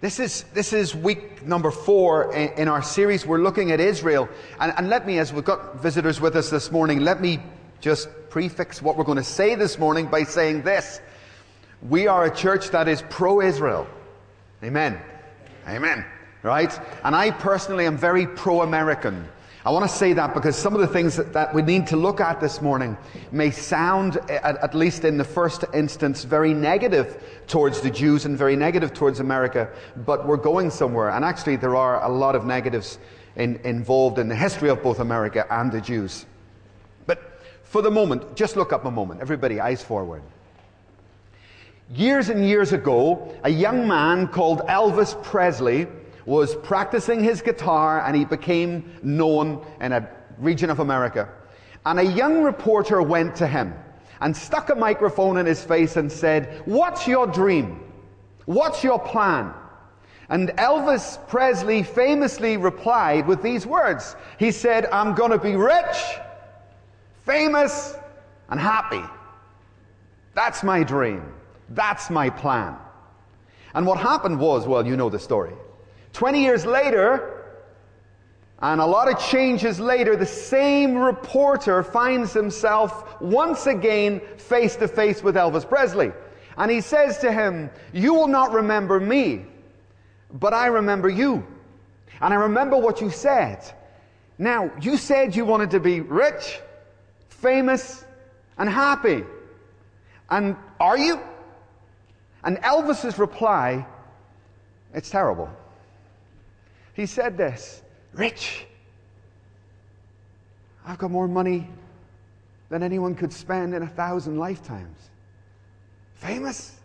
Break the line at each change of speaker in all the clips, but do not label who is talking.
This is, this is week number four in, in our series. We're looking at Israel. And, and let me, as we've got visitors with us this morning, let me just prefix what we're going to say this morning by saying this. We are a church that is pro-Israel. Amen. Amen. Right? And I personally am very pro-American. I want to say that because some of the things that, that we need to look at this morning may sound, at, at, least in the first instance, very negative towards the Jews and very negative towards America, but we're going somewhere. And actually, there are a lot of negatives in, involved in the history of both America and the Jews. But for the moment, just look up a moment. Everybody, eyes forward. Years and years ago, a young man called Elvis Presley was practicing his guitar and he became known in a region of America. And a young reporter went to him and stuck a microphone in his face and said, What's your dream? What's your plan? And Elvis Presley famously replied with these words. He said, I'm going to be rich, famous, and happy. That's my dream. That's my plan. And what happened was, well, you know the story. 20 years later, and a lot of changes later, the same reporter finds himself once again face to face with Elvis Presley. And he says to him, You will not remember me, but I remember you. And I remember what you said. Now, you said you wanted to be rich, famous, and happy. And are you? And Elvis's reply, It's terrible. He said this Rich. I've got more money than anyone could spend in a thousand lifetimes. Famous.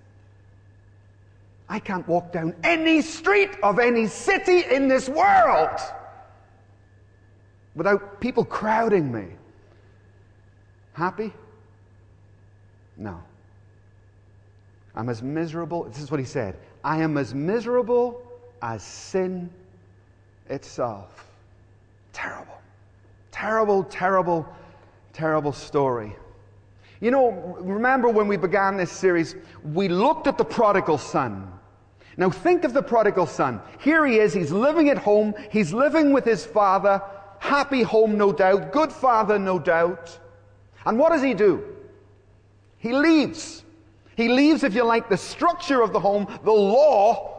I can't walk down any street of any city in this world without people crowding me. Happy? No. I'm as miserable. This is what he said I am as miserable as sin itself. Terrible. Terrible, terrible, terrible story. You know, remember when we began this series, we looked at the prodigal son. Now think of the prodigal son. Here he is, he's living at home, he's living with his father, happy home, no doubt, good father, no doubt. And what does he do? He leaves. He leaves, if you like, the structure of the home, the law,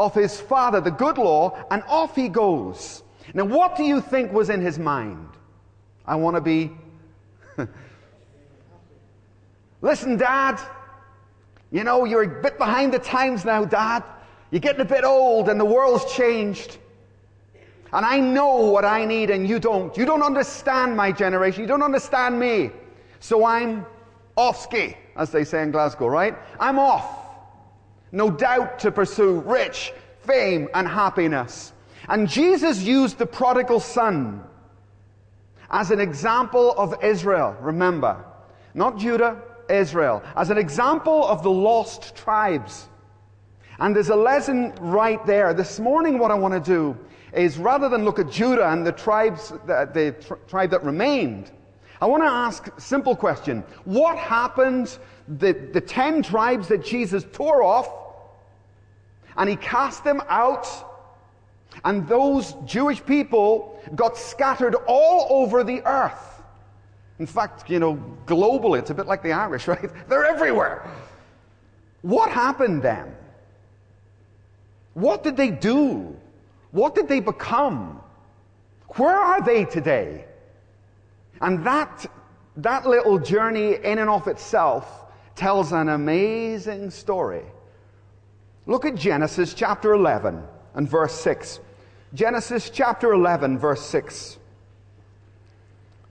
of his father, the good law, and off he goes. Now, what do you think was in his mind? I want to be. Listen, Dad, you know, you're a bit behind the times now, Dad. You're getting a bit old and the world's changed. And I know what I need and you don't. You don't understand my generation. You don't understand me. So I'm off ski, as they say in Glasgow, right? I'm off no doubt to pursue rich fame and happiness. And Jesus used the prodigal son as an example of Israel, remember, not Judah, Israel, as an example of the lost tribes. And there's a lesson right there. This morning, what I want to do is rather than look at Judah and the tribes, the, the tr- tribe that remained, I want to ask a simple question. What happened, the, the 10 tribes that Jesus tore off, and he cast them out. And those Jewish people got scattered all over the earth. In fact, you know, globally, it's a bit like the Irish, right? They're everywhere. What happened then? What did they do? What did they become? Where are they today? And that, that little journey in and of itself tells an amazing story Look at Genesis chapter 11 and verse 6. Genesis chapter 11, verse 6.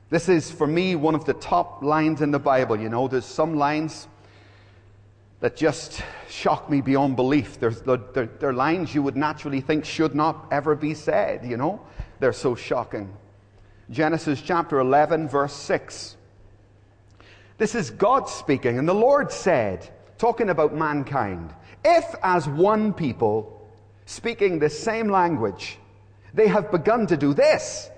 This is, for me, one of the top lines in the Bible. You know, there's some lines that just shock me beyond belief. There's, they're, they're lines you would naturally think should not ever be said, you know? They're so shocking. Genesis chapter 11, verse 6. This is God speaking, and the Lord said, talking about mankind, if, as one people, speaking the same language, they have begun to do this,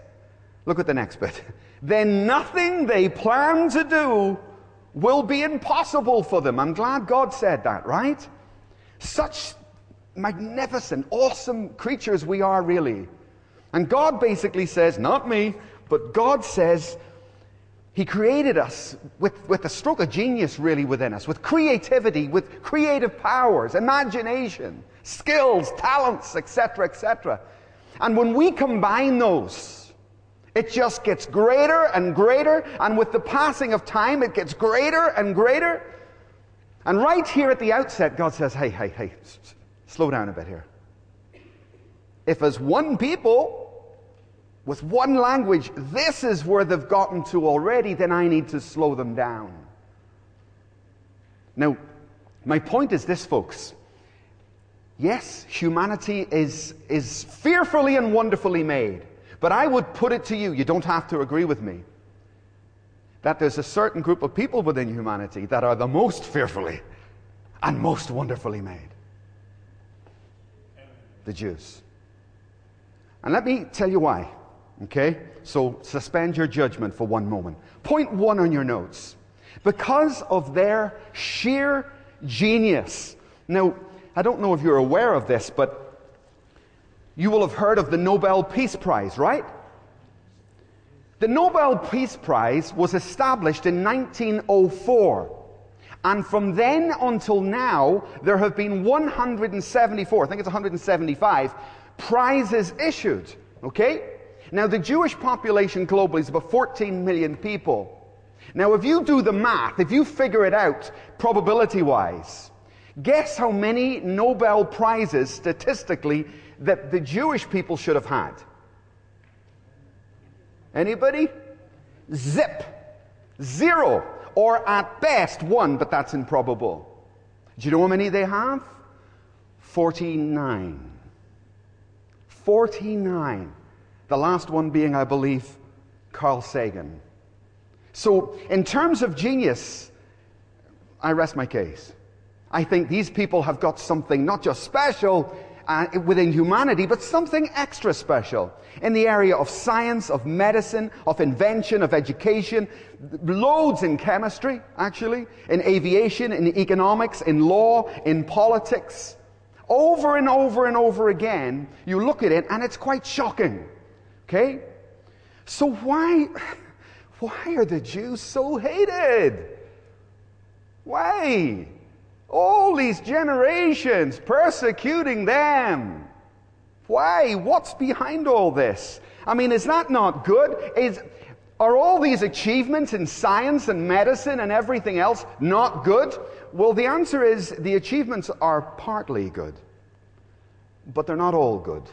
look at the next bit, then nothing they plan to do will be impossible for them. I'm glad God said that, right? Such magnificent, awesome creatures we are, really. And God basically says, not me, but God says, He created us with, with a stroke of genius really within us, with creativity, with creative powers, imagination, skills, talents, etc., etc. And when we combine those, it just gets greater and greater, and with the passing of time, it gets greater and greater. And right here at the outset, God says, hey, hey, hey, slow down a bit here. If as one people, with one language, this is where they've gotten to already, then I need to slow them down. Now, my point is this, folks. Yes, humanity is, is fearfully and wonderfully made. But I would put it to you, you don't have to agree with me, that there's a certain group of people within humanity that are the most fearfully and most wonderfully made the Jews. And let me tell you why. Okay? So suspend your judgment for one moment. Point one on your notes. Because of their sheer genius. Now, I don't know if you're aware of this, but you will have heard of the Nobel Peace Prize, right? The Nobel Peace Prize was established in 1904. And from then until now, there have been 174, I think it's 175, prizes issued. Okay? Now, the Jewish population globally is about 14 million people. Now, if you do the math, if you figure it out probability wise, guess how many Nobel Prizes statistically that the Jewish people should have had? Anybody? Zip. Zero. Or at best one, but that's improbable. Do you know how many they have? 49. 49. The last one being, I believe, Carl Sagan. So, in terms of genius, I rest my case. I think these people have got something not just special, uh, within humanity, but something extra special in the area of science, of medicine, of invention, of education, loads in chemistry, actually, in aviation, in economics, in law, in politics. Over and over and over again, you look at it and it's quite shocking. Okay? So why, why are the Jews so hated? Why? All these generations persecuting them. Why? What's behind all this? I mean, is that not good? Is, are all these achievements in science and medicine and everything else not good? Well, the answer is the achievements are partly good, but they're not all good.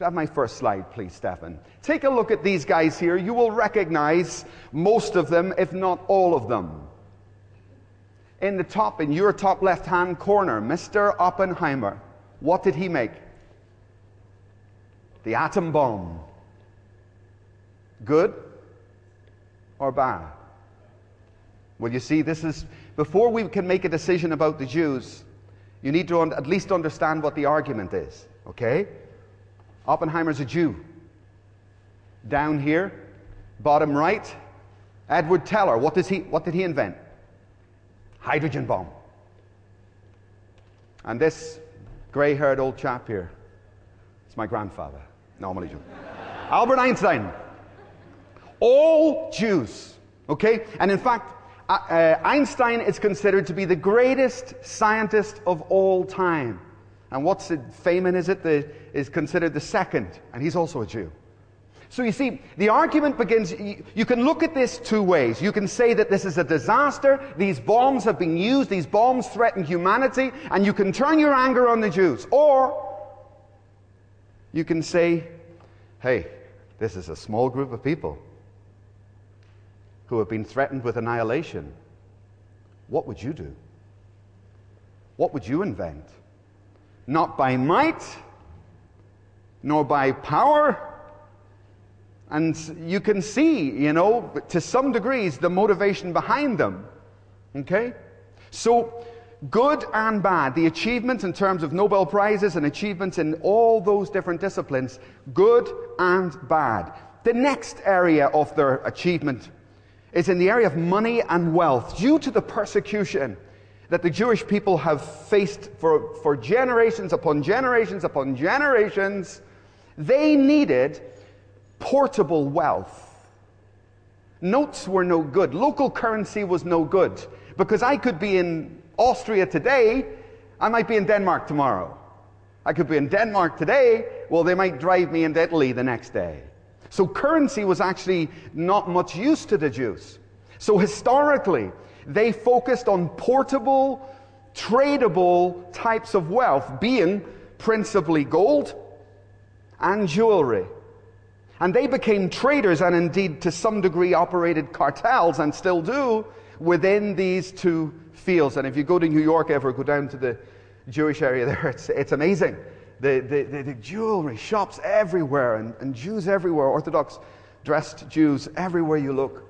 Have my first slide, please, Stefan? Take a look at these guys here. You will recognize most of them, if not all of them in the top, in your top left hand corner, Mr. Oppenheimer. What did he make? The atom bomb. Good or bad? Well, you see, this is, before we can make a decision about the Jews, you need to un- at least understand what the argument is, okay? Oppenheimer's a Jew. Down here, bottom right, Edward Teller. What, does he, what did he invent? hydrogen bomb. And this grey haired old chap here, it's my grandfather. Normally Jew. Albert Einstein. All Jews. Okay? And in fact, uh, uh, Einstein is considered to be the greatest scientist of all time. And what's it, Feynman is it? The, is considered the second, and he's also a Jew. So you see, the argument begins, you can look at this two ways. You can say that this is a disaster, these bombs have been used, these bombs threaten humanity, and you can turn your anger on the Jews. Or you can say, hey, this is a small group of people who have been threatened with annihilation. What would you do? What would you invent? Not by might, nor by power, and you can see, you know, to some degrees, the motivation behind them. Okay? So, good and bad, the achievements in terms of Nobel Prizes and achievements in all those different disciplines, good and bad. The next area of their achievement is in the area of money and wealth. Due to the persecution, that the Jewish people have faced for, for generations upon generations upon generations, they needed portable wealth. Notes were no good. Local currency was no good. Because I could be in Austria today, I might be in Denmark tomorrow. I could be in Denmark today, well, they might drive me into Italy the next day. So currency was actually not much use to the Jews. So historically, they focused on portable, tradable types of wealth, being principally gold and jewelry. And they became traders and indeed to some degree operated cartels and still do within these two fields. And if you go to New York ever, go down to the Jewish area there, it's, it's amazing. The, the, the, the jewelry shops everywhere and, and Jews everywhere, Orthodox dressed Jews everywhere you look.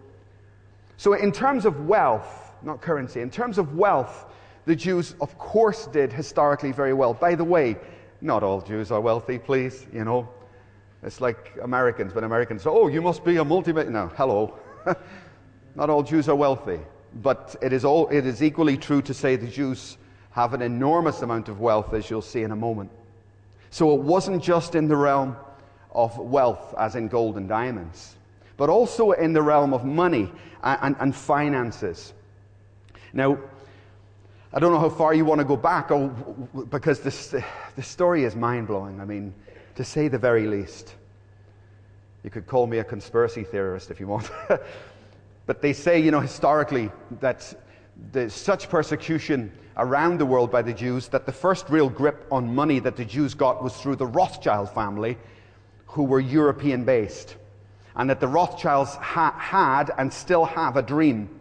So, in terms of wealth, not currency, in terms of wealth, the Jews, of course, did historically very well. By the way, not all Jews are wealthy, please, you know. It's like Americans, when Americans say, oh, you must be a multi No, hello. not all Jews are wealthy. But it is, all, it is equally true to say the Jews have an enormous amount of wealth, as you'll see in a moment. So it wasn't just in the realm of wealth, as in gold and diamonds, but also in the realm of money and, and, and finances. Now, I don't know how far you want to go back, or, because this, the story is mind blowing. I mean, to say the very least. You could call me a conspiracy theorist if you want. but they say, you know, historically, that there's such persecution around the world by the Jews that the first real grip on money that the Jews got was through the Rothschild family, who were European based. And that the Rothschilds ha- had and still have a dream.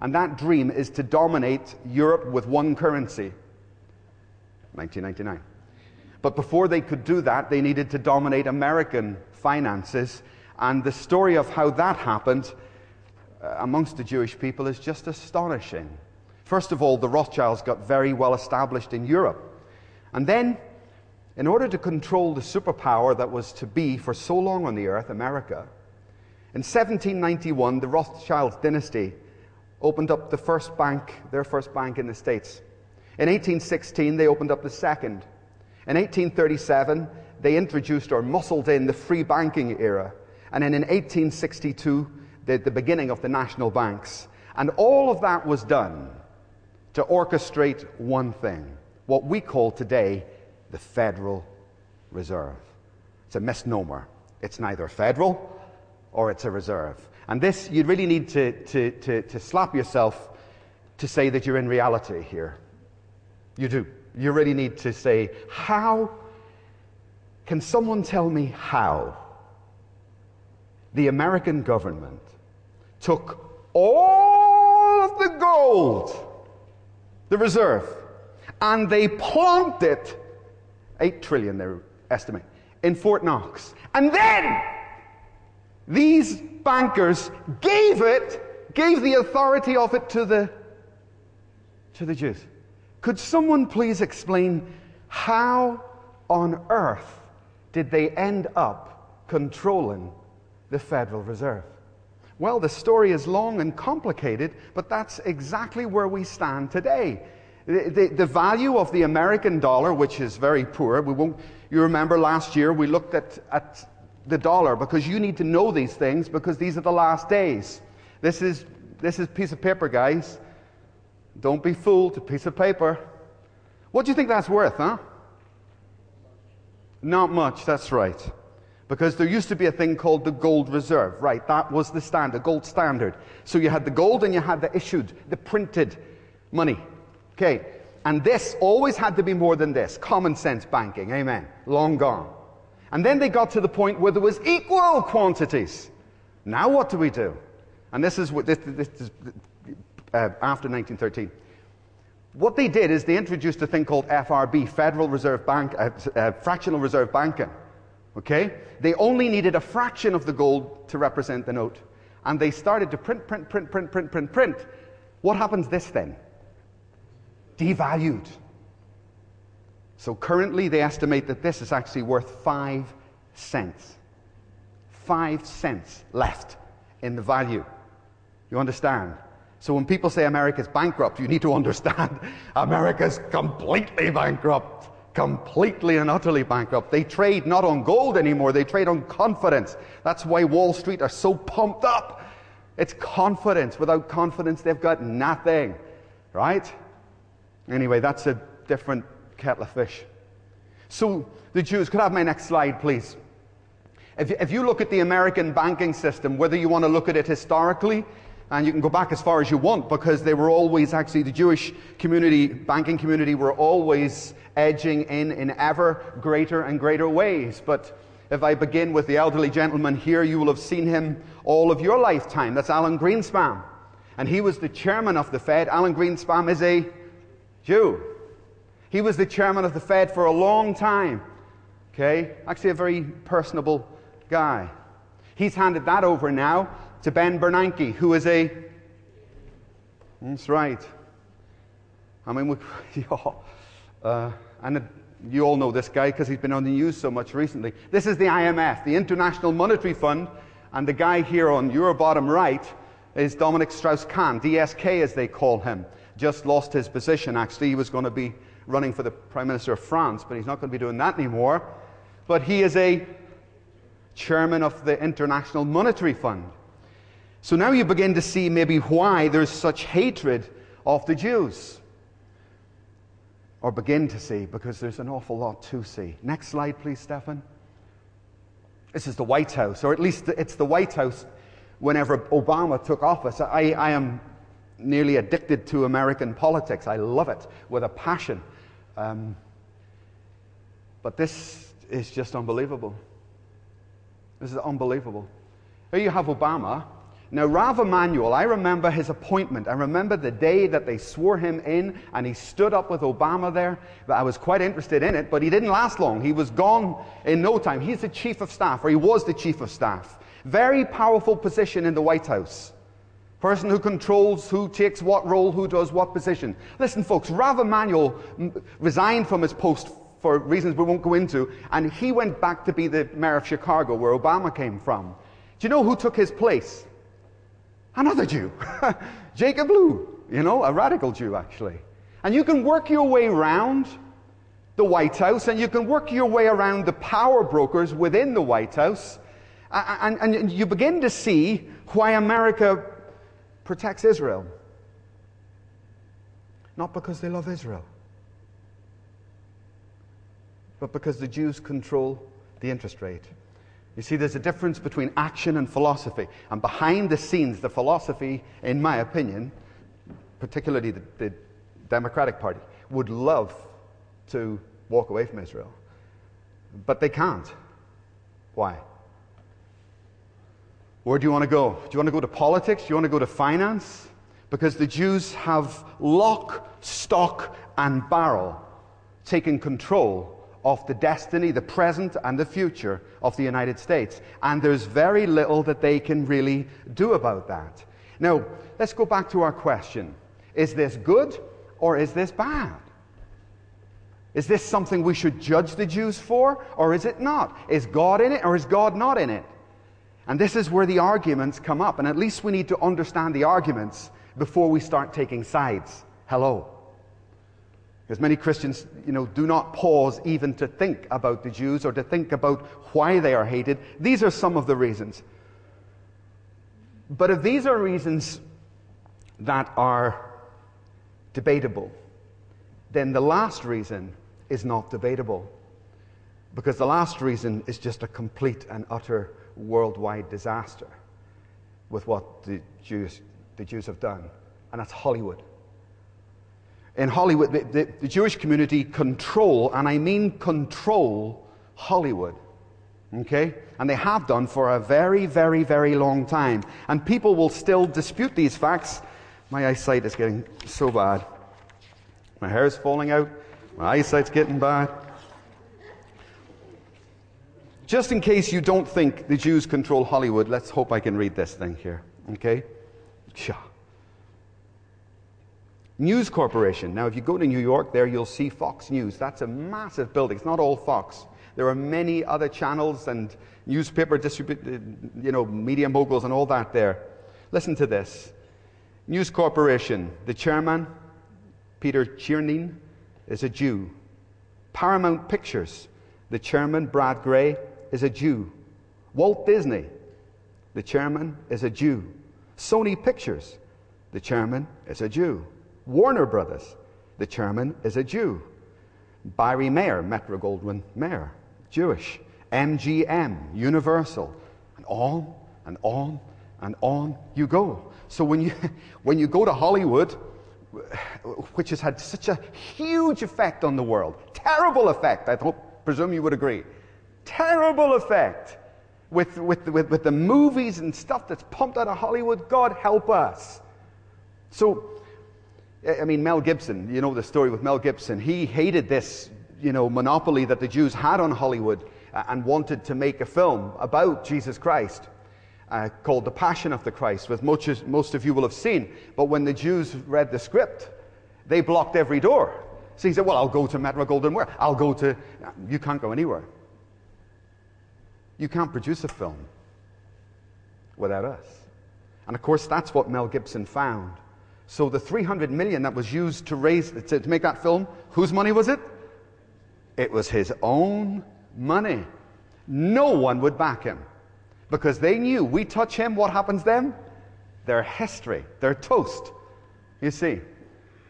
And that dream is to dominate Europe with one currency 1999. But before they could do that, they needed to dominate American finances. And the story of how that happened uh, amongst the Jewish people is just astonishing. First of all, the Rothschilds got very well established in Europe. And then, in order to control the superpower that was to be for so long on the earth, America, in 1791, the Rothschild dynasty opened up the first bank, their first bank in the States. In 1816, they opened up the second. In 1837, they introduced or muscled in the free banking era. And then in 1862, the, the beginning of the national banks. And all of that was done to orchestrate one thing, what we call today the Federal Reserve. It's a misnomer. It's neither federal or it's a reserve. And this, you really need to, to, to, to slap yourself to say that you're in reality here. You do. You really need to say, how can someone tell me how the American government took all of the gold, the reserve, and they plonked it, 8 trillion, they estimate, in Fort Knox. And then these bankers gave it, gave the authority of it to the, to the Jews. Could someone please explain how on earth did they end up controlling the Federal Reserve? Well, the story is long and complicated, but that's exactly where we stand today. The, the, the, value of the American dollar, which is very poor, we won't, you remember last year we looked at, at the dollar because you need to know these things because these are the last days. This is, this is piece of paper, guys. Don't be fooled, a piece of paper. What do you think that's worth, huh? Not much, that's right. Because there used to be a thing called the gold reserve, right? That was the standard, gold standard. So you had the gold and you had the issued, the printed money. Okay. And this always had to be more than this. Common sense banking. Amen. Long gone. And then they got to the point where there was equal quantities. Now what do we do? And this is what this, this is uh, after 1913. What they did is they introduced a thing called FRB, Federal Reserve Bank, uh, uh, fractional reserve banking. Okay? They only needed a fraction of the gold to represent the note. And they started to print, print, print, print, print, print, print. What happens this then? Devalued. So currently they estimate that this is actually worth five cents. Five cents left in the value. You understand? So when people say America's bankrupt, you need to understand America's completely bankrupt. Completely and utterly bankrupt. They trade not on gold anymore, they trade on confidence. That's why Wall Street are so pumped up. It's confidence. Without confidence, they've got nothing. Right? Anyway, that's a different kettle of fish. So the Jews, could I have my next slide, please? If, if you look at the American banking system, whether you want to look at it historically, and you can go back as far as you want because they were always actually the Jewish community, banking community, were always edging in in ever greater and greater ways. But if I begin with the elderly gentleman here, you will have seen him all of your lifetime. That's Alan Greenspan. And he was the chairman of the Fed. Alan Greenspan is a Jew. He was the chairman of the Fed for a long time. Okay? Actually, a very personable guy. He's handed that over now to Ben Bernanke, who is a. That's right. I mean, we, uh, and you all know this guy because he's been on the news so much recently. This is the IMF, the International Monetary Fund, and the guy here on your bottom right is Dominique Strauss Kahn, DSK as they call him. Just lost his position, actually. He was going to be running for the Prime Minister of France, but he's not going to be doing that anymore. But he is a chairman of the International Monetary Fund. So now you begin to see maybe why there's such hatred of the Jews. Or begin to see, because there's an awful lot to see. Next slide, please, Stefan. This is the White House, or at least it's the White House whenever Obama took office. I, I am nearly addicted to American politics. I love it with a passion. Um, but this is just unbelievable. This is unbelievable. Here you have Obama. Now, Rahm Emanuel, I remember his appointment. I remember the day that they swore him in and he stood up with Obama there. I was quite interested in it, but he didn't last long. He was gone in no time. He's the chief of staff, or he was the chief of staff. Very powerful position in the White House. Person who controls who takes what role, who does what position. Listen, folks, Rahm Emanuel resigned from his post for reasons we won't go into, and he went back to be the mayor of Chicago, where Obama came from. Do you know who took his place? Another Jew, Jacob Lew, you know, a radical Jew, actually. And you can work your way around the White House, and you can work your way around the power brokers within the White House, and, and, and you begin to see why America protects Israel. Not because they love Israel but because the Jews control the interest rate. You see, there's a difference between action and philosophy. And behind the scenes, the philosophy, in my opinion, particularly the, the Democratic Party, would love to walk away from Israel. But they can't. Why? Where do you want to go? Do you want to go to politics? Do you want to go to finance? Because the Jews have lock, stock, and barrel taken control of the destiny, the present, and the future of the United States. And there's very little that they can really do about that. Now, let's go back to our question Is this good or is this bad? Is this something we should judge the Jews for or is it not? Is God in it or is God not in it? And this is where the arguments come up. And at least we need to understand the arguments before we start taking sides. Hello. Because many Christians, you know, do not pause even to think about the Jews or to think about why they are hated. These are some of the reasons. But if these are reasons that are debatable, then the last reason is not debatable. Because the last reason is just a complete and utter worldwide disaster with what the Jews, the Jews have done. And that's Hollywood in Hollywood, the, the, the, Jewish community control, and I mean control, Hollywood. Okay? And they have done for a very, very, very long time. And people will still dispute these facts. My eyesight is getting so bad. My hair is falling out. My eyesight's getting bad. Just in case you don't think the Jews control Hollywood, let's hope I can read this thing here. Okay? News Corporation. Now, if you go to New York, there you'll see Fox News. That's a massive building. It's not all Fox. There are many other channels and newspaper distribute, you know, media moguls and all that there. Listen to this. News Corporation, the chairman, Peter Chernin, is a Jew. Paramount Pictures, the chairman, Brad Grey, is a Jew. Walt Disney, the chairman, is a Jew. Sony Pictures, the chairman, is a Jew. Warner Brothers, the chairman, is a Jew. Barry Mayer, Metro Goldwyn Mayer, Jewish. MGM, Universal, and on and on and on you go. So when you, when you go to Hollywood, which has had such a huge effect on the world, terrible effect, I presume you would agree, terrible effect with, with, with, with the movies and stuff that's pumped out of Hollywood, God help us. So I mean, Mel Gibson, you know the story with Mel Gibson. He hated this, you know, monopoly that the Jews had on Hollywood uh, and wanted to make a film about Jesus Christ uh, called The Passion of the Christ, which most, most of you will have seen. But when the Jews read the script, they blocked every door. So he said, Well, I'll go to Metro Goldwyn Mayer. I'll go to. You can't go anywhere. You can't produce a film without us. And of course, that's what Mel Gibson found. So the 300 million that was used to raise to, to make that film, whose money was it? It was his own money. No one would back him because they knew we touch him, what happens then? Their history, their toast. You see,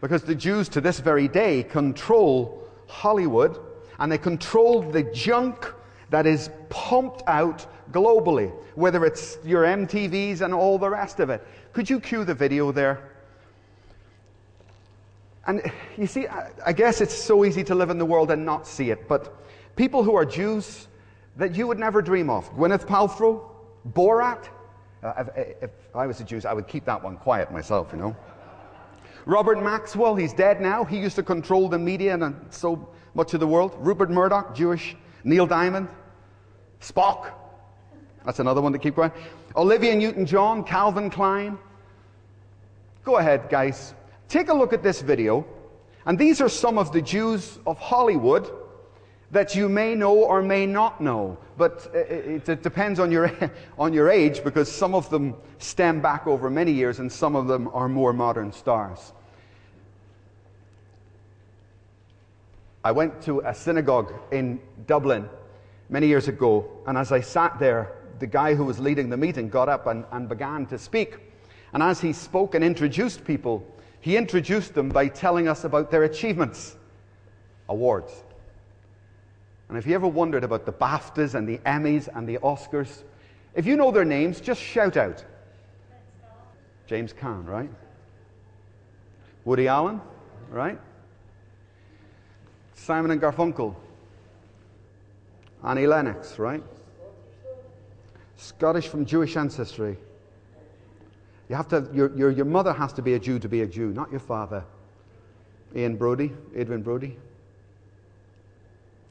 because the Jews to this very day control Hollywood and they control the junk that is pumped out globally, whether it's your MTVs and all the rest of it. Could you cue the video there? And you see, I guess it's so easy to live in the world and not see it, but people who are Jews that you would never dream of Gwyneth Paltrow, Borat. Uh, if, if I was a Jew, I would keep that one quiet myself, you know. Robert Maxwell, he's dead now. He used to control the media and so much of the world. Rupert Murdoch, Jewish. Neil Diamond. Spock. That's another one to keep quiet. Olivia Newton John, Calvin Klein. Go ahead, guys. Take a look at this video, and these are some of the Jews of Hollywood that you may know or may not know. But it, it, depends on your, on your age because some of them stem back over many years and some of them are more modern stars. I went to a synagogue in Dublin many years ago, and as I sat there, the guy who was leading the meeting got up and, and began to speak. And as he spoke and introduced people, he introduced them by telling us about their achievements, awards. And if you ever wondered about the BAFTAs and the Emmys and the Oscars, if you know their names, just shout out. James Caan, right? Woody Allen, right? Simon and Garfunkel. Annie Lennox, right? Scottish from Jewish ancestry. You have to, your, your, your mother has to be a Jew to be a Jew, not your father. Ian Broudie, Adrien Brody.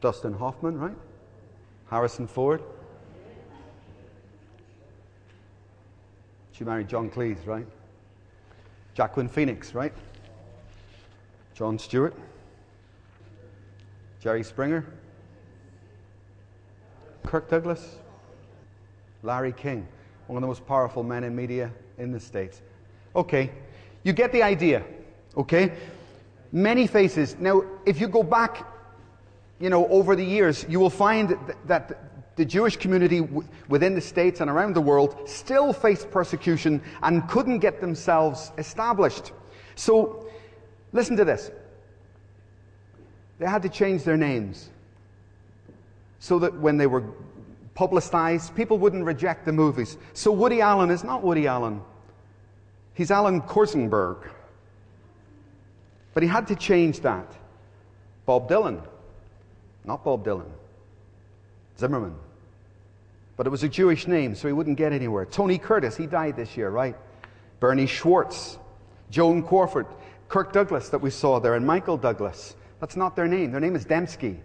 Dustin Hoffman, right? Harrison Ford. She married John Cleese, right? Joaquin Phoenix, right? Jon Stewart. Jerry Springer. Kirk Douglas. Larry King, one of the most powerful men in media in the States. Okay, you get the idea, okay? Many faces. Now, if you go back, you know, over the years, you will find that the Jewish community within the States and around the world still faced persecution and couldn't get themselves established. So, listen to this. They had to change their names so that when they were publicized, people wouldn't reject the movies. So Woody Allen is not Woody Allen. He's Alan Korsenberg. But he had to change that. Bob Dylan. Not Bob Dylan. Zimmerman. But it was a Jewish name, so he wouldn't get anywhere. Tony Curtis, he died this year, right? Bernie Schwartz, Joan Crawford, Kirk Douglas that we saw there, and Michael Douglas. That's not their name. Their name is Demsky.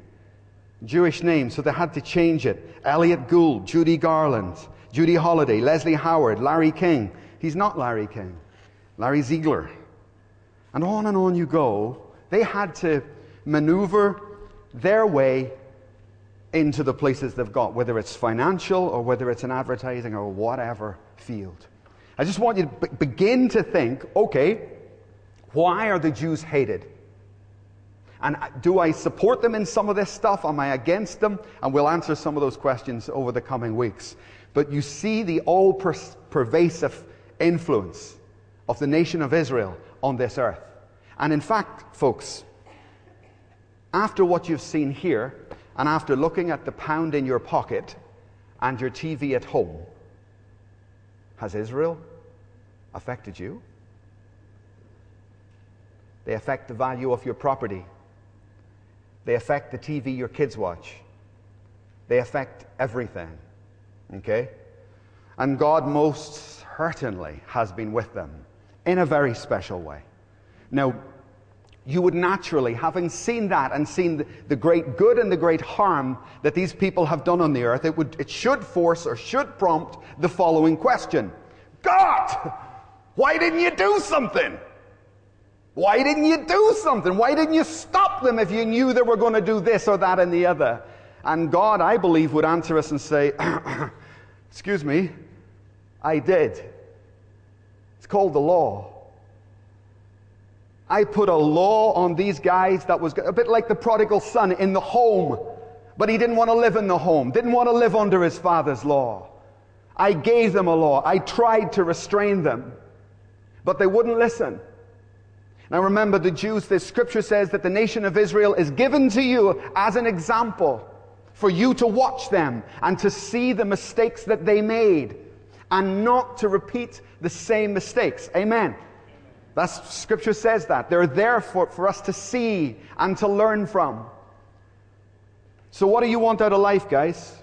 Jewish name, so they had to change it. Elliot Gould, Judy Garland, Judy Holliday, Leslie Howard, Larry King. He's not Larry King. Larry Ziegler. And on and on you go. They had to maneuver their way into the places they've got, whether it's financial or whether it's an advertising or whatever field. I just want you to be- begin to think okay, why are the Jews hated? And do I support them in some of this stuff? Am I against them? And we'll answer some of those questions over the coming weeks. But you see the all pervasive influence of the nation of Israel on this earth. And in fact, folks, after what you've seen here, and after looking at the pound in your pocket and your TV at home, has Israel affected you? They affect the value of your property. They affect the TV your kids watch. They affect everything. Okay? And God most certainly has been with them in a very special way. Now, you would naturally, having seen that and seen the, great good and the great harm that these people have done on the earth, it, would, it should force or should prompt the following question God, why didn't you do something? Why didn't you do something? Why didn't you stop them if you knew they were going to do this or that and the other? And God, I believe, would answer us and say, Excuse me, I did. It's called the law. I put a law on these guys that was a bit like the prodigal son in the home, but he didn't want to live in the home, didn't want to live under his father's law. I gave them a law. I tried to restrain them, but they wouldn't listen. Now remember, the Jews, this scripture says that the nation of Israel is given to you as an example for you to watch them and to see the mistakes that they made and not to repeat the same mistakes. Amen. That's scripture says that. They're there for, for us to see and to learn from. So what do you want out of life, guys?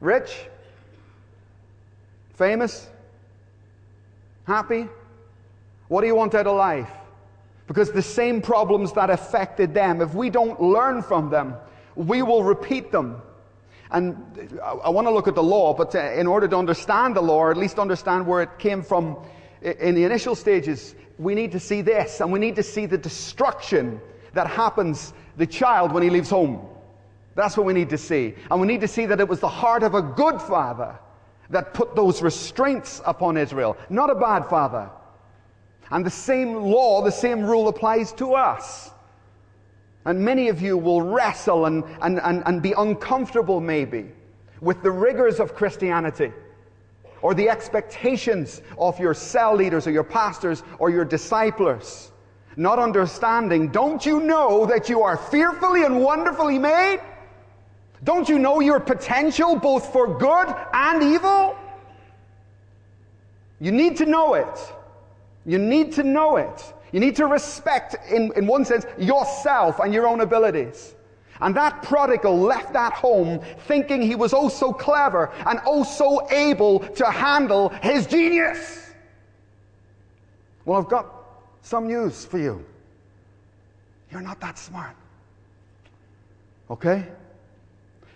Rich? Famous? Happy? What do you want out of life? Because the same problems that affected them, if we don't learn from them, we will repeat them. And I want to look at the law, but uh, in order to understand the law, or at least understand where it came from in the initial stages, we need to see this, and we need to see the destruction that happens the child when he leaves home. That's what we need to see. And we need to see that it was the heart of a good father that put those restraints upon Israel, not a bad father. And the same law, the same rule applies to us. And many of you will wrestle and, and, and, and be uncomfortable, maybe, with the rigors of Christianity or the expectations of your cell leaders or your pastors or your disciples. Not understanding, don't you know that you are fearfully and wonderfully made? Don't you know your potential both for good and evil? You need to know it. You need to know it. You need to respect, in, in one sense, yourself and your own abilities. And that prodigal left that home thinking he was oh so clever and oh so able to handle his genius. Well, I've got some news for you. You're not that smart. Okay?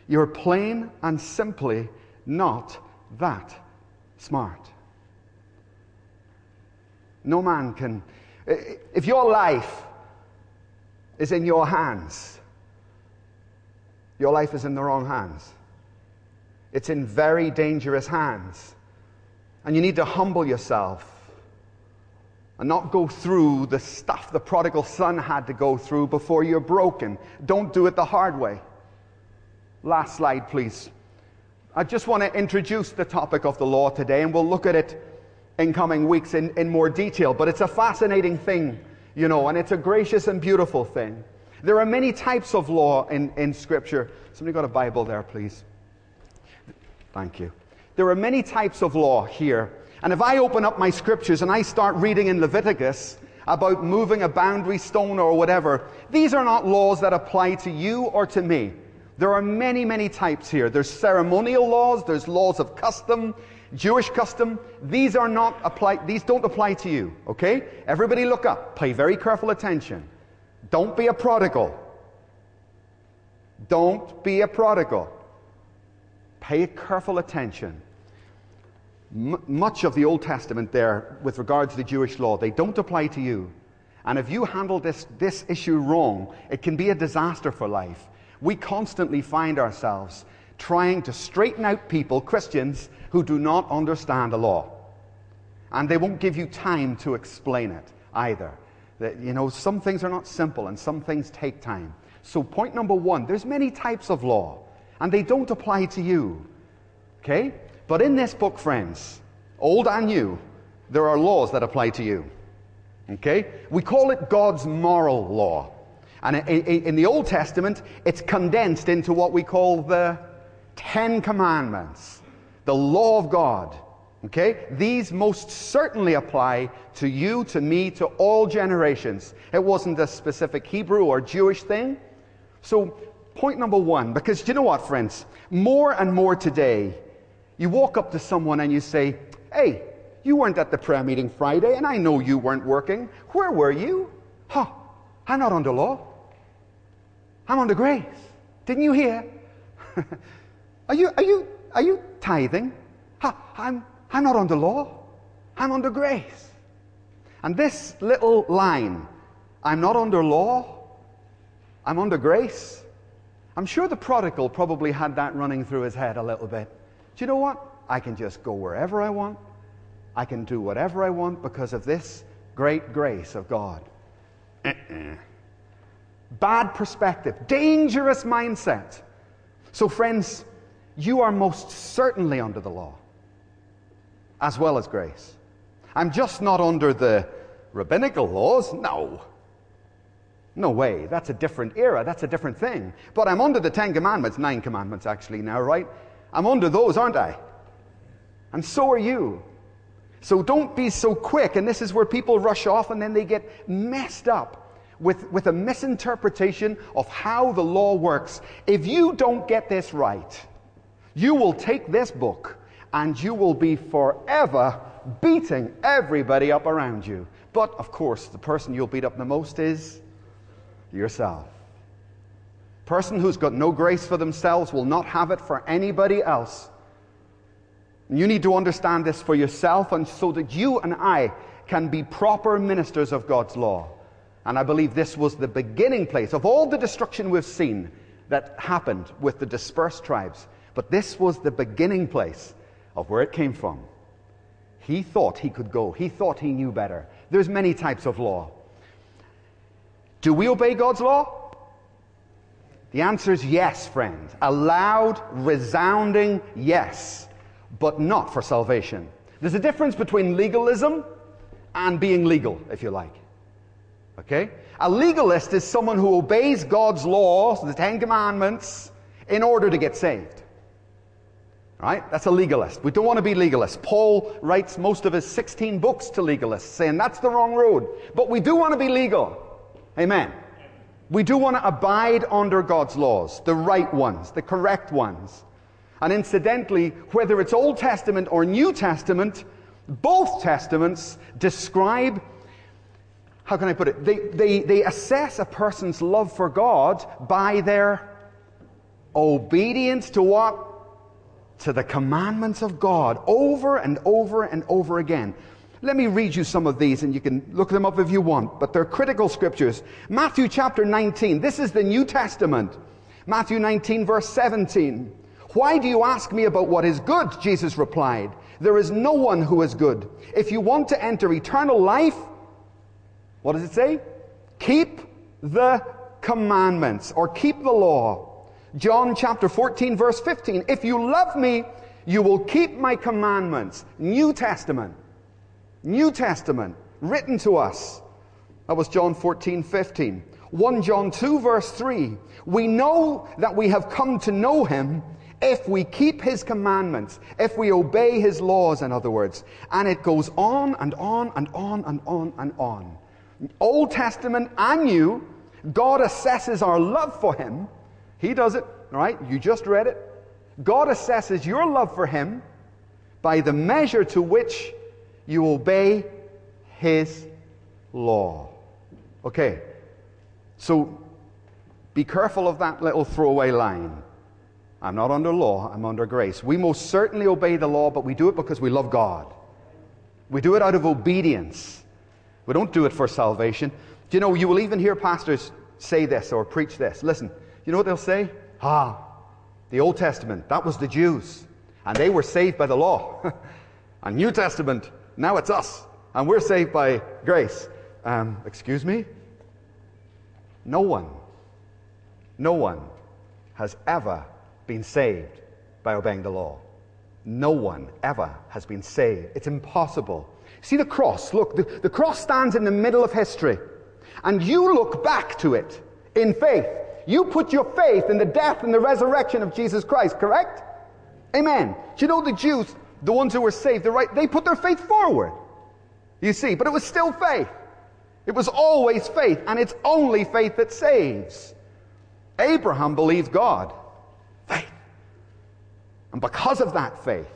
You're plain and simply not that smart. No man can. If your life is in your hands, your life is in the wrong hands. It's in very dangerous hands. And you need to humble yourself and not go through the stuff the prodigal son had to go through before you're broken. Don't do it the hard way. Last slide, please. I just want to introduce the topic of the law today, and we'll look at it in coming weeks in, in more detail. But it's a fascinating thing, you know, and it's a gracious and beautiful thing. There are many types of law in, in Scripture. Somebody got a Bible there, please. Thank you. There are many types of law here. And if I open up my scriptures and I start reading in Leviticus about moving a boundary stone or whatever, these are not laws that apply to you or to me. There are many, many types here. There's ceremonial laws, there's laws of custom, Jewish custom, these are not apply, these don't apply to you, okay? Everybody look up, pay very careful attention. Don't be a prodigal. Don't be a prodigal. Pay careful attention. M- much of the Old Testament there, with regards to the Jewish law, they don't apply to you. And if you handle this, this issue wrong, it can be a disaster for life. We constantly find ourselves trying to straighten out people, Christians, who do not understand the law. And they won't give you time to explain it either. That, you know, some things are not simple and some things take time. So point number one, there's many types of law and they don't apply to you. Okay? But in this book, friends, old and new, there are laws that apply to you. Okay? We call it God's moral law. And in the Old Testament, it's condensed into what we call the Ten Commandments, the law of God. Okay? These most certainly apply to you, to me, to all generations. It wasn't a specific Hebrew or Jewish thing. So, point number one, because you know what, friends? More and more today, you walk up to someone and you say, Hey, you weren't at the prayer meeting Friday, and I know you weren't working. Where were you? Huh, I'm not under law. I'm under grace. Didn't you hear? are you, are you, are you tithing? Huh, I'm, I'm not under law. I'm under grace. And this little line, I'm not under law, I'm under grace. I'm sure the prodigal probably had that running through his head a little bit. Do you know what? I can just go wherever I want. I can do whatever I want because of this great grace of God. Uh-uh. Bad perspective, dangerous mindset. So, friends, you are most certainly under the law as well as grace. I'm just not under the rabbinical laws. No. No way. That's a different era. That's a different thing. But I'm under the Ten Commandments, nine commandments actually now, right? I'm under those, aren't I? And so are you. So don't be so quick. And this is where people rush off and then they get messed up with, with a misinterpretation of how the law works. If you don't get this right, you will take this book and you will be forever beating everybody up around you. But of course, the person you'll beat up the most is yourself. Person who's got no grace for themselves will not have it for anybody else. You need to understand this for yourself and so that you and I can be proper ministers of God's law. And I believe this was the beginning place of all the destruction we've seen that happened with the dispersed tribes. But this was the beginning place of where it came from. He thought he could go. He thought he knew better. There's many types of law. Do we obey God's law? The answer is yes, friend. A loud, resounding yes but not for salvation. There's a difference between legalism and being legal, if you like. Okay? A legalist is someone who obeys God's laws, the Ten Commandments, in order to get saved. Right? That's a legalist. We don't want to be legalists. Paul writes most of his 16 books to legalists, saying that's the wrong road. But we do want to be legal. Amen. We do want to abide under God's laws, the right ones, the correct ones. And incidentally, whether it's Old Testament or New Testament, both Testaments describe, how can I put it? They, they, they assess a person's love for God by their obedience to what? To the commandments of God over and over and over again. Let me read you some of these and you can look them up if you want, but they're critical scriptures. Matthew chapter 19. This is the New Testament. Matthew 19 verse 17. Why do you ask me about what is good? Jesus replied. There is no one who is good. If you want to enter eternal life, what does it say? Keep the commandments or keep the law. John chapter 14 verse 15. If you love me, you will keep my commandments. New Testament. New Testament written to us. That was John 14 15. 1 John 2 verse 3. We know that we have come to know him if we keep his commandments, if we obey his laws, in other words. And it goes on and on and on and on and on. Old Testament and New, God assesses our love for him. He does it, right? You just read it. God assesses your love for him by the measure to which you obey his law. Okay, so be careful of that little throwaway line. I'm not under law, I'm under grace. We most certainly obey the law, but we do it because we love God. We do it out of obedience. We don't do it for salvation. Do you know, you will even hear pastors say this or preach this. Listen, you know what they'll say? Ah, the Old Testament, that was the Jews, and they were saved by the law. and New Testament, Now it's us. And we're saved by grace. Um, excuse me? No one, no one has ever been saved by obeying the law. No one ever has been saved. It's impossible. See the cross? Look, the, the cross stands in the middle of history. And you look back to it in faith. You put your faith in the death and the resurrection of Jesus Christ, correct? Amen. You know the Jews, the ones who were saved, right, they put their faith forward. You see, but it was still faith. It was always faith, and it's only faith that saves. Abraham believed God. Faith. And because of that faith,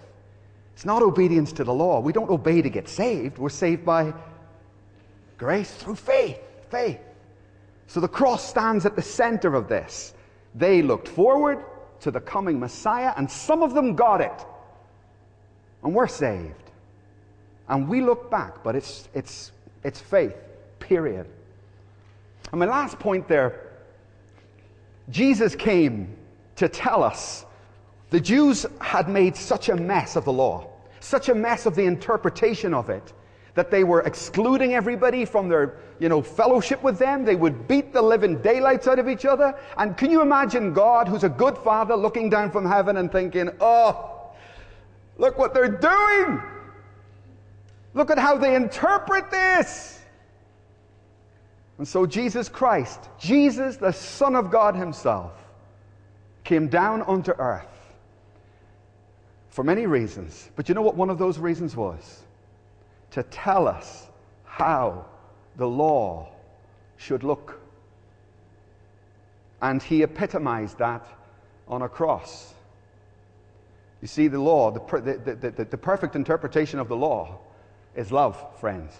it's not obedience to the law. We don't obey to get saved. We're saved by grace through faith. Faith. So the cross stands at the center of this. They looked forward to the coming Messiah, and some of them got it. And we're saved. And we look back, but it's, it's, it's faith, period. And my last point there Jesus came to tell us the Jews had made such a mess of the law, such a mess of the interpretation of it, that they were excluding everybody from their, you know, fellowship with them. They would beat the living daylights out of each other. And can you imagine God, who's a good father, looking down from heaven and thinking, oh, look what they're doing. Look at how they interpret this. And so Jesus Christ, Jesus, the Son of God Himself, came down unto earth for many reasons. But you know what one of those reasons was? To tell us how the law should look. And He epitomized that on a cross. You see, the law, the, the, the, the, perfect interpretation of the law is love, friends.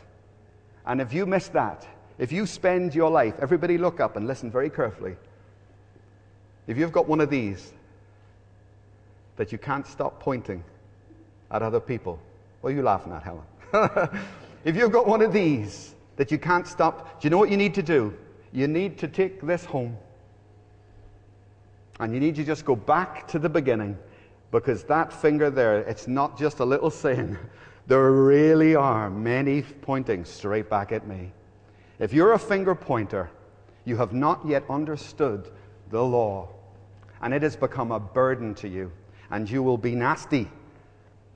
And if you miss that, if you spend your life, everybody look up and listen very carefully. If you've got one of these that you can't stop pointing at other people, what are you laughing at, Helen? if you've got one of these that you can't stop, do you know what you need to do? You need to take this home. And you need to just go back to the beginning because that finger there, it's not just a little sin. There really are many pointing straight back at me. If you're a finger pointer, you have not yet understood the law, and it has become a burden to you, and you will be nasty,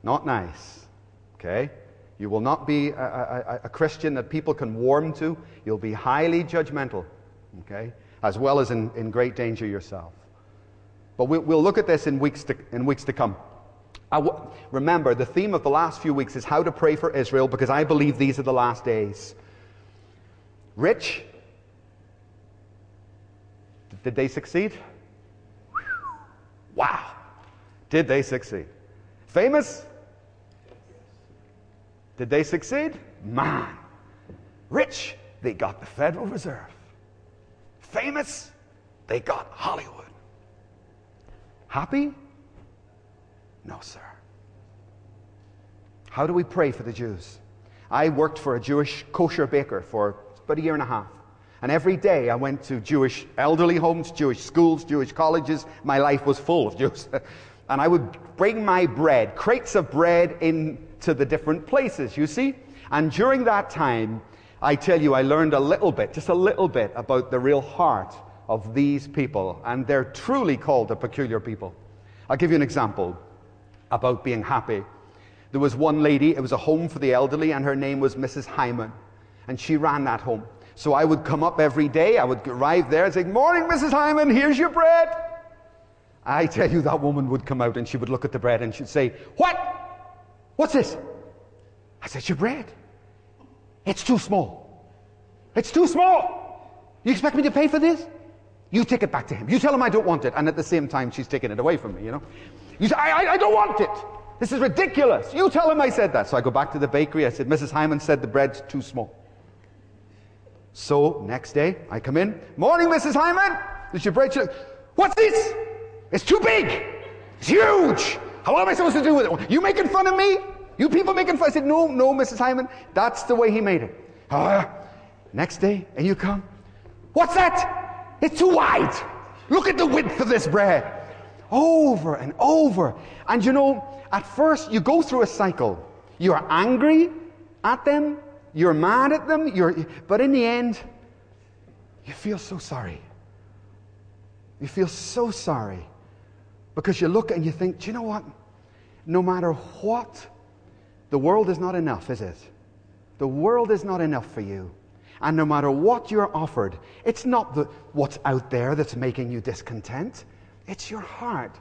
not nice. Okay? You will not be a, a, a, Christian that people can warm to. You'll be highly judgmental, okay? As well as in, in great danger yourself. But we, will look at this in weeks to, in weeks to come. remember, the theme of the last few weeks is how to pray for Israel because I believe these are the last days. Rich? Did they succeed? Wow. Did they succeed? Famous? Did they succeed? Man. Rich? They got the Federal Reserve. Famous? They got Hollywood. Happy? No, sir. How do we pray for the Jews? I worked for a Jewish kosher baker for about a year and a half. And every day I went to Jewish elderly homes, Jewish schools, Jewish colleges. My life was full of Jews. and I would bring my bread, crates of bread, into the different places, you see? And during that time, I tell you, I learned a little bit, just a little bit, about the real heart of these people. And they're truly called a peculiar people. I'll give you an example about being happy. There was one lady, it was a home for the elderly, and her name was Mrs. Hyman and she ran that home. So I would come up every day, I would arrive there and say, Morning, Mrs. Hyman, here's your bread. I tell you, that woman would come out and she would look at the bread and she'd say, What? What's this? I said, Your bread. It's too small. It's too small. You expect me to pay for this? You take it back to him. You tell him I don't want it. And at the same time, she's taking it away from me, you know? You say, I, I, I don't want it. This is ridiculous. You tell him I said that. So I go back to the bakery. I said, Mrs. Hyman said the bread's too small. So next day, I come in. Morning, Mrs. Hyman. Is your bread? What's this? It's too big. It's huge. How am I supposed to do with it? You making fun of me? You people making fun? I said, no, no, Mrs. Hyman. That's the way he made it. Uh, next day, and you come. What's that? It's too wide. Look at the width of this bread. Over and over. And you know, at first you go through a cycle. You are angry at them, you're mad at them, you're, but in the end, you feel so sorry. You feel so sorry because you look and you think, do you know what? No matter what, the world is not enough, is it? The world is not enough for you. And no matter what you're offered, it's not the, what's out there that's making you discontent, it's your heart.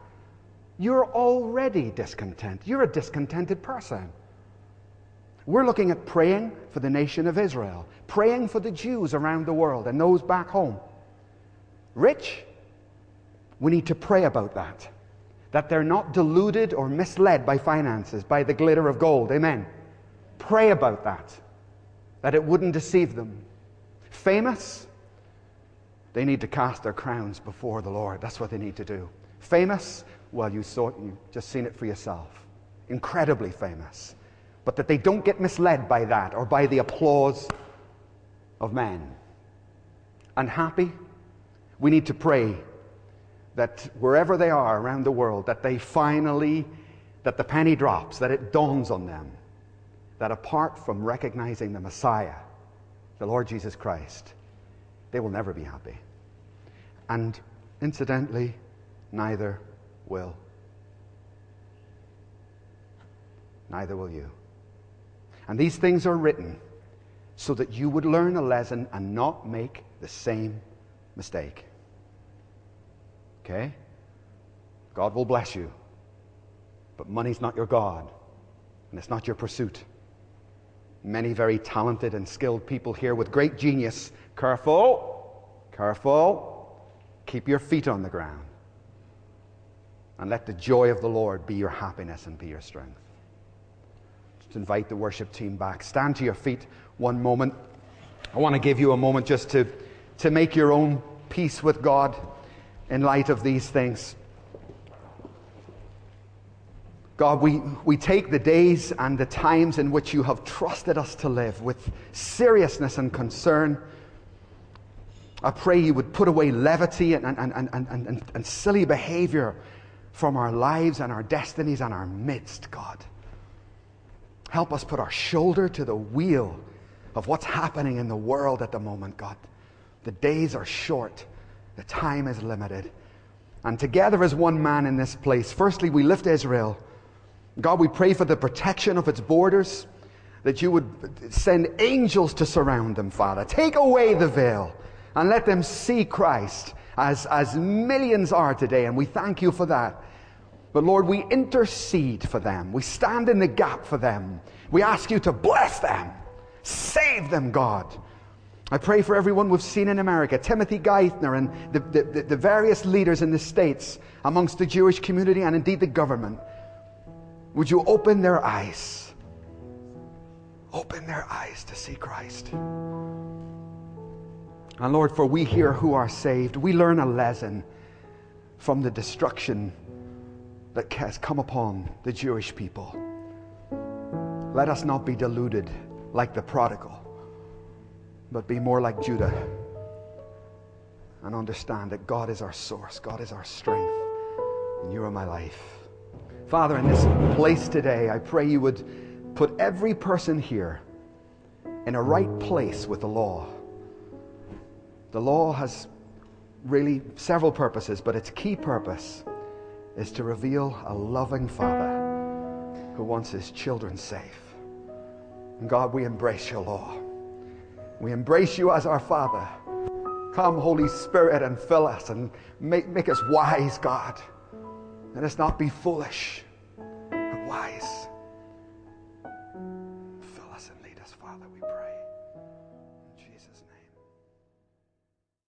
You're already discontent. You're a discontented person. We're looking at praying for the nation of Israel, praying for the Jews around the world and those back home. Rich, we need to pray about that. That they're not deluded or misled by finances, by the glitter of gold. Amen. Pray about that. That it wouldn't deceive them. Famous, they need to cast their crowns before the Lord. That's what they need to do. Famous, well, you saw it, you just seen it for yourself. Incredibly famous but that they don't get misled by that or by the applause of men. And happy, we need to pray that wherever they are around the world, that they finally, that the penny drops, that it dawns on them that apart from recognizing the Messiah, the Lord Jesus Christ, they will never be happy. And incidentally, neither will. Neither will you. And these things are written so that you would learn a lesson and not make the same mistake. Okay? God will bless you. But money's not your God, and it's not your pursuit. Many very talented and skilled people here with great genius. Careful, careful. Keep your feet on the ground. And let the joy of the Lord be your happiness and be your strength Just invite the worship team back. Stand to your feet one moment. I want to give you a moment just to, to make your own peace with God in light of these things. God, we, we take the days and the times in which you have trusted us to live with seriousness and concern. I pray you would put away levity and, and, and, and, and, and silly behavior from our lives and our destinies and our midst, God. Help us put our shoulder to the wheel of what's happening in the world at the moment, God. The days are short, the time is limited. And together as one man in this place, firstly, we lift Israel. God, we pray for the protection of its borders, that you would send angels to surround them, Father. Take away the veil and let them see Christ as, as millions are today. And we thank you for that. But Lord, we intercede for them. We stand in the gap for them. We ask you to bless them. Save them, God. I pray for everyone we've seen in America, Timothy Geithner and the, the, the, various leaders in the states amongst the Jewish community and indeed the government. Would you open their eyes? Open their eyes to see Christ. And Lord, for we here who are saved, we learn a lesson from the destruction that has come upon the Jewish people. Let us not be deluded like the prodigal, but be more like Judah and understand that God is our source, God is our strength, and you are my life. Father, in this place today, I pray you would put every person here in a right place with the law. The law has really several purposes, but its key purpose is to reveal a loving Father who wants his children safe. And God, we embrace your law. We embrace you as our Father. Come, Holy Spirit, and fill us and make, make us wise, God. Let us not be foolish, but wise.